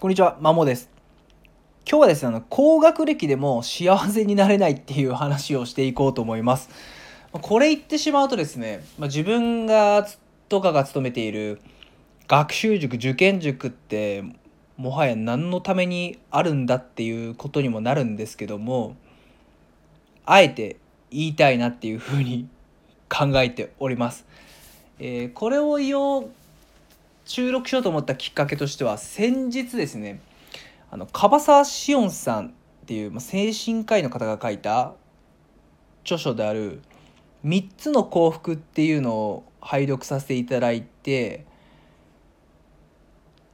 こんにちは、まもです。今日はですね、あの高学歴でも幸せになれないっていう話をしていこうと思います。これ言ってしまうとですね、まあ、自分がとかが勤めている学習塾、受験塾ってもはや何のためにあるんだっていうことにもなるんですけども、あえて言いたいなっていうふうに考えております。えー、これを言おう収録しようと思ったきっかけとしては先日ですねあの樺沢志音さんっていう、まあ、精神科医の方が書いた著書である「3つの幸福」っていうのを拝読させていただいて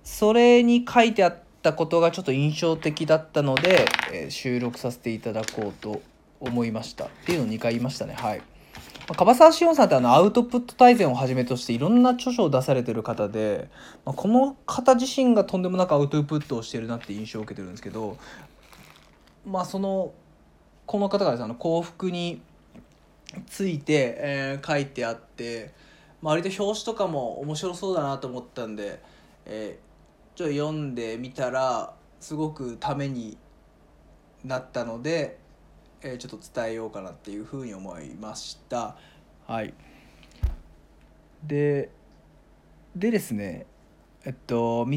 それに書いてあったことがちょっと印象的だったので、えー、収録させていただこうと思いましたっていうのを2回言いましたねはい。樺沢志音さんってあのアウトプット大全をはじめとしていろんな著書を出されてる方で、まあ、この方自身がとんでもなくアウトプットをしてるなって印象を受けてるんですけどまあそのこの方がですあの幸福について、えー、書いてあって、まあ、割と表紙とかも面白そうだなと思ったんで、えー、ちょっと読んでみたらすごくためになったのでえ、ちょっと伝えようかなっていうふうに思いました。はい。ででですねえっと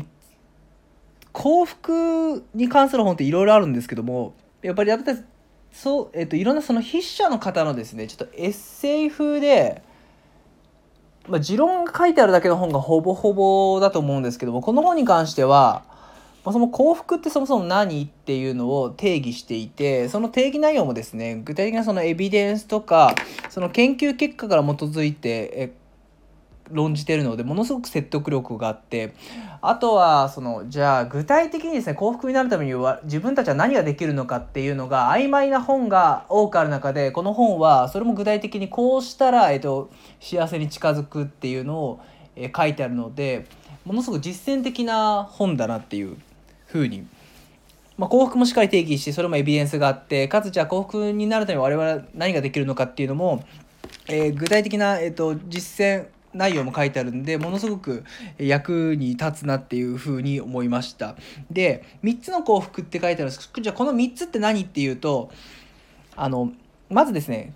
幸福に関する本っていろいろあるんですけどもやっぱり私そう、えっと、いろんなその筆者の方のですねちょっとエッセイ風でまあ、持論が書いてあるだけの本がほぼほぼだと思うんですけどもこの本に関しては、その幸福ってそもそも何っていうのを定義していてその定義内容もですね具体的なそのエビデンスとかその研究結果から基づいて論じてるのでものすごく説得力があってあとはそのじゃあ具体的にですね幸福になるためには自分たちは何ができるのかっていうのが曖昧な本が多くある中でこの本はそれも具体的にこうしたら、えっと、幸せに近づくっていうのを、書いてあるのでものすごく実践的な本だなっていうふうに、まあ、幸福もしっかり定義してそれもエビデンスがあってかつじゃあ幸福になるために我々は何ができるのかっていうのも、えー、具体的な、えーと、実践内容も書いてあるんでものすごく役に立つなっていうふうに思いました。で3つの幸福って書いてあるんですけどじゃあこの3つって何っていうとあのまずですね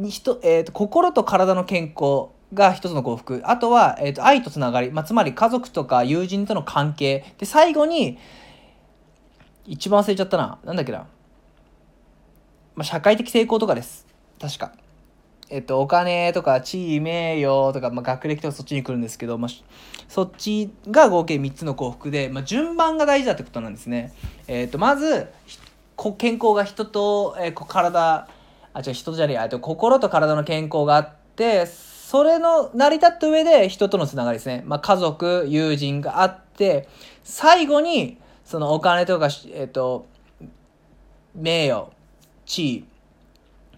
人、えーと、心と体の健康が一つの幸福。あとは、えーと、と愛とつながり、まあ、つまり家族とか友人との関係。で最後に一番忘れちゃったな。なんだっけな。まあ、社会的成功とかです。確か。えっと、お金とか地位、名誉とか、まあ、学歴とかそっちに来るんですけど、まあ、そっちが合計3つの幸福で、まあ、順番が大事だってことなんですね。えっと、まず、健康が人と、えー、体、あ、違う、人じゃねえや、と心と体の健康があって、それの成り立った上で人とのつながりですね。まあ、家族、友人があって、最後に、そのお金とか、えっ、と、名誉、地位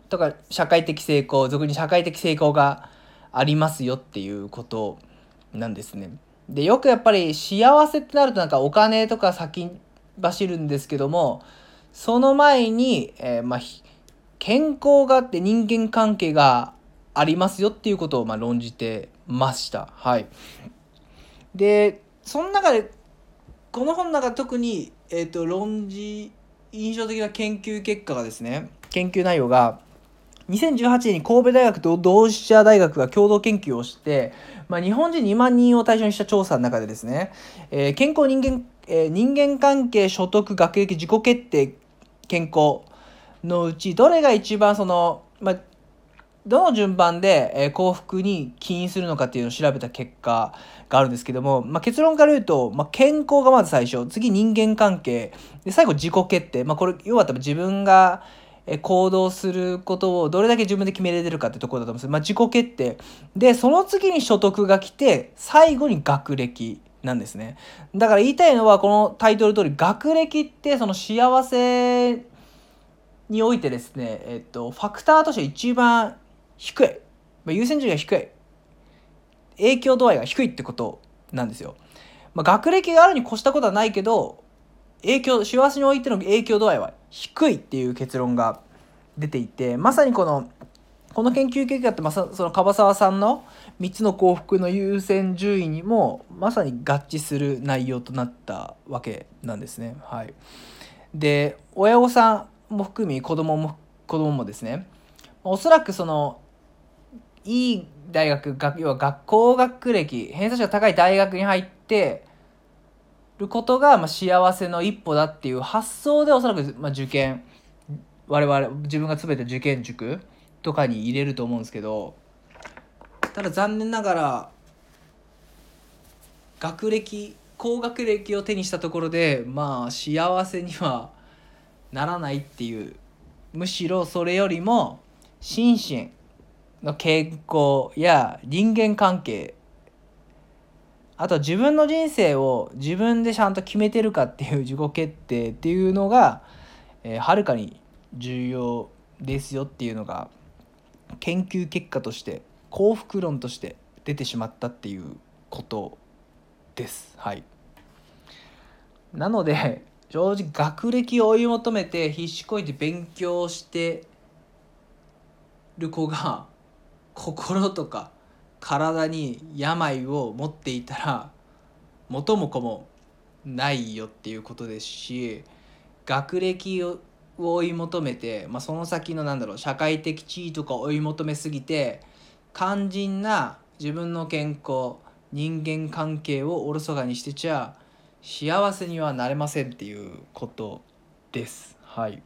とか社会的成功、俗に社会的成功がありますよっていうことなんですね。で、よくやっぱり幸せってなるとなんかお金とか先走るんですけども、その前に、えー、まあ、健康があって人間関係がありますよっていうことをま論じてました。はい。で、その中でこの本の中特に、えーと、論じ印象的な研究結果がですね研究内容が2018年に神戸大学と同志社大学が共同研究をして、まあ、日本人2万人を対象にした調査の中でですね、えー、健康人間、えー、人間関係所得学歴自己決定健康のうちどれが一番その、まあ、どの順番で、え幸福に起因するのかっていうのを調べた結果があるんですけども、まあ、結論から言うと、まあ、健康がまず最初。次人間関係で最後自己決定、まあ、これ要は多分自分が行動することをどれだけ自分で決めれてるかってところだと思うんですまあ、自己決定。でその次に所得が来て最後に学歴なんですね。だから言いたいのはこのタイトル通り学歴ってその幸せにおいてですね、えっと、ファクターとして一番低い、まあ、優先順位が低い影響度合いが低いってことなんですよ。まあ、学歴があるに越したことはないけど影響幸せにおいての影響度合いは低いっていう結論が出ていてまさにこのこの研究結果ってまさその樺沢さんの3つの幸福の優先順位にもまさに合致する内容となったわけなんですね。はい、で親御さんも含み子供も子供もですねおそらくそのいい大学学要は学校学歴偏差値が高い大学に入ってることがまあ幸せの一歩だっていう発想でおそらくまあ受験我々自分が全て受験塾とかに入れると思うんですけどただ残念ながら学歴高学歴を手にしたところでまあ幸せにはならないっていうむしろそれよりも心身の健康や人間関係あと自分の人生を自分でちゃんと決めてるかっていう自己決定っていうのが、えー、はるかに重要ですよっていうのが研究結果として幸福論として出てしまったっていうことです。はい、なので正直学歴を追い求めて必死こいて勉強してる子が心とか体に病を持っていたら元も子もないよっていうことですし学歴を追い求めて、まあ、その先のなんだろう社会的地位とか追い求めすぎて肝心な自分の健康人間関係をおろそかにしてちゃ幸せにはなれませんっていうことです。はい、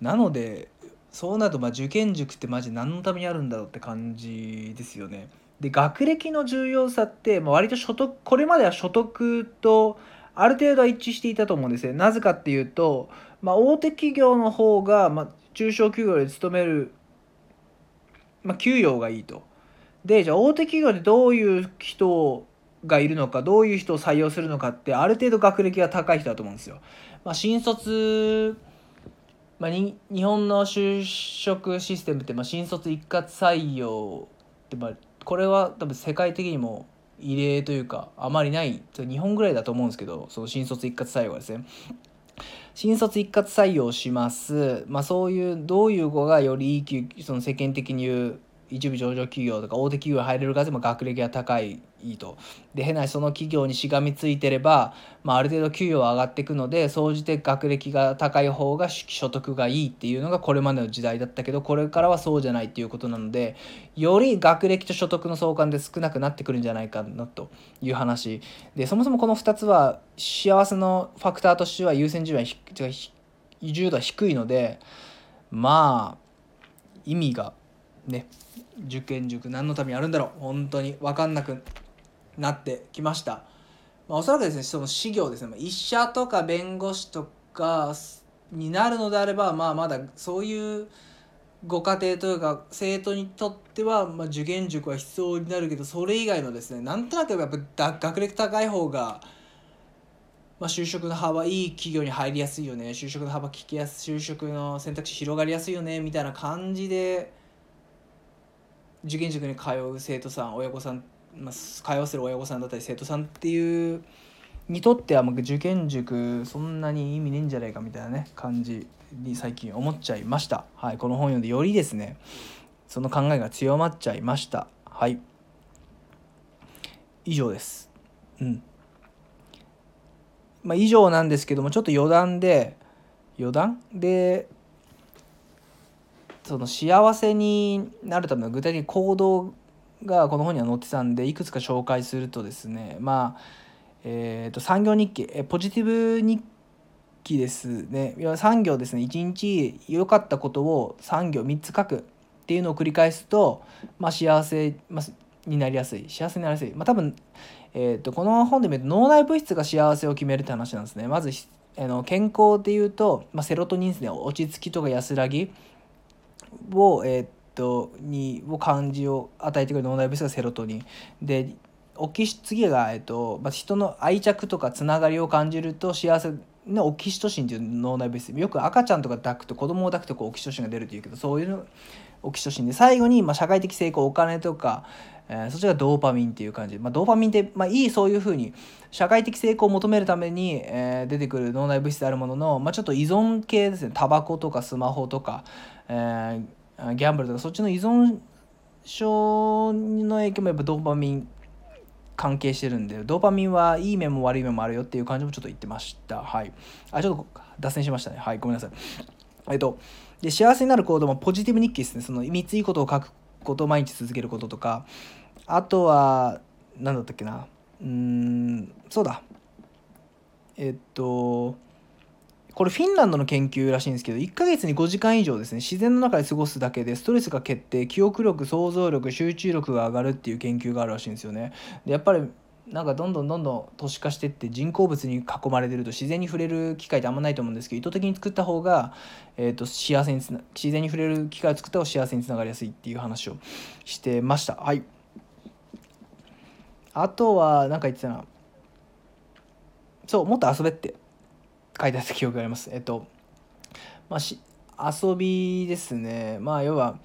なのでそうなるとまあ受験塾ってマジ何のためにあるんだろうって感じですよね。で学歴の重要さってまあ割と所得これまでは所得とある程度は一致していたと思うんですね。なぜかっていうと、まあ、大手企業の方が、まあ、中小企業で勤める、まあ、給与がいいと。でじゃあ大手企業でどういう人がいるのかどういう人を採用するのかってある程度学歴が高い人だと思うんですよ。まあ、新卒まあ、に日本の就職システムって、まあ、新卒一括採用って、まあ、これは多分世界的にも異例というかあまりない日本ぐらいだと思うんですけどその新卒一括採用はですね。新卒一括採用します、まあ、そういうどういう子がよりいいその世間的に言う一部上場企業とか大手企業に入れるかでも学歴が高いいいと。で変なその企業にしがみついてれば、まあ、ある程度給与は上がっていくので総じて学歴が高い方が所得がいいっていうのがこれまでの時代だったけどこれからはそうじゃないっていうことなのでより学歴と所得の相関で少なくなってくるんじゃないかなという話でそもそもこの2つは幸せのファクターとしては優先順位は重度は低いのでまあ意味がね受験塾何のためにあるんだろう？本当に分かんなくなってきました、まあ、おそらくですねその私業ですね。医者とか弁護士とかになるのであればまあまだそういうご家庭というか生徒にとっては、まあ、受験塾は必要になるけどそれ以外のですねなんとなくやっぱ学歴高い方が、まあ、就職の幅いい企業に入りやすいよね。就職の幅聞きやすい就職の選択肢広がりやすいよねみたいな感じで受験塾に通う生徒さん親御さん、まあ、通わせる親御さんだったり生徒さんっていうにとっては受験塾そんなに意味ねえんじゃないかみたいなね感じに最近思っちゃいました。はい、この本読んでよりですねその考えが強まっちゃいました。はい。以上です。うん。まあ以上なんですけどもちょっと余談で余談？でその幸せになるための具体的に行動がこの本には載ってたんでいくつか紹介するとですねまあえー、と産業日記えポジティブ日記ですね。産業ですね一日良かったことを産業3つ書くっていうのを繰り返すと、まあ、幸せ、まあ、になりやすい幸せになりやすい、まあ、多分、えー、とこの本で見ると脳内物質が幸せを決めるって話なんですね。まずあの健康でいうと、まあ、セロトニンですね。落ち着きとか安らぎ。を、えー、っとにを感じを与えてくれる脳内物質がセロトニン。でオキシ次が、えー、っとまあ、人の愛着とかつながりを感じると幸せのオキシトシンっていう脳内物質よく赤ちゃんとか抱くと子供を抱くとこうオキシトシンが出るっていうけどそういうのオキシトシンで。最後に、まあ、社会的成功お金とか、えー、そっちがドーパミンっていう感じ、まあ、ドーパミンって、まあ、いいそういうふうに社会的成功を求めるために、えー、出てくる脳内物質であるものの、まあ、ちょっと依存系ですね。タバコとかスマホとか、えーギャンブルとかそっちの依存症の影響もやっぱドーパミン関係してるんでドーパミンはいい面も悪い面もあるよっていう感じもちょっと言ってました。はい。あちょっと脱線しましたね。はいごめんなさい。えっとで幸せになる行動もポジティブ日記ですね。その3ついいことを書くことを毎日続けることとか。あとは何だったっけな。うーんそうだ。えっとこれフィンランドの研究らしいんですけど1ヶ月に5時間以上ですね自然の中で過ごすだけでストレスが決定記憶力想像力集中力が上がるっていう研究があるらしいんですよね。でやっぱりなんかどんどんどんどん都市化してって人工物に囲まれてると自然に触れる機会ってあんまないと思うんですけど意図的に作った方が、えー、と幸せにつな自然に触れる機会を作った方が幸せにつながりやすいっていう話をしてました。はい。あとは何か言ってたな。そうもっと遊べって。書いてあった記憶があります。えっとまあし遊びですね。まあ要は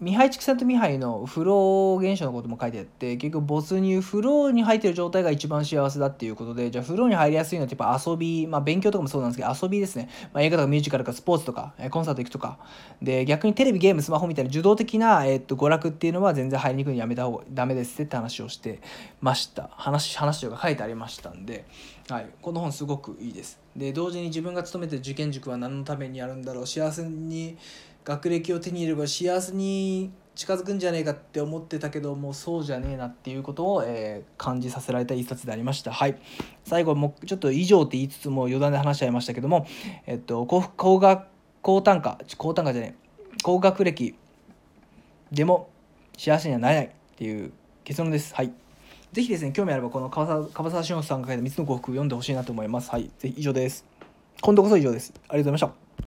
ミハイ畜産とミハイのフロー現象のことも書いてあって結局没入フローに入ってる状態が一番幸せだっていうことでじゃあフローに入りやすいのってやっぱ遊びまあ勉強とかもそうなんですけど遊びですね、まあ、映画とかミュージカルとかスポーツとかコンサート行くとか。で逆にテレビゲームスマホみたいな受動的な、えっと娯楽っていうのは全然入りにくいのやめた方がダメですって話をしてました。話話とか書いてありましたんで、はい、この本すごくいいです。で同時に自分が勤めてる受験塾は何のためにやるんだろう。幸せに学歴を手に入れれば幸せに近づくんじゃねえかって思ってたけどもうそうじゃねえなっていうことを、えー、感じさせられた一冊でありました。はい。最後もちょっと以上って言いつつも余談で話しちゃいましたけどもえっと高高学高単価高単価じゃねえ高学歴でも幸せにはなれないっていう結論です。はい。ぜひですね興味あればこの川沢川沢俊さんが書いた3つの幸福を読んでほしいなと思います。はい。ぜひ以上です。今度こそ以上です。ありがとうございました。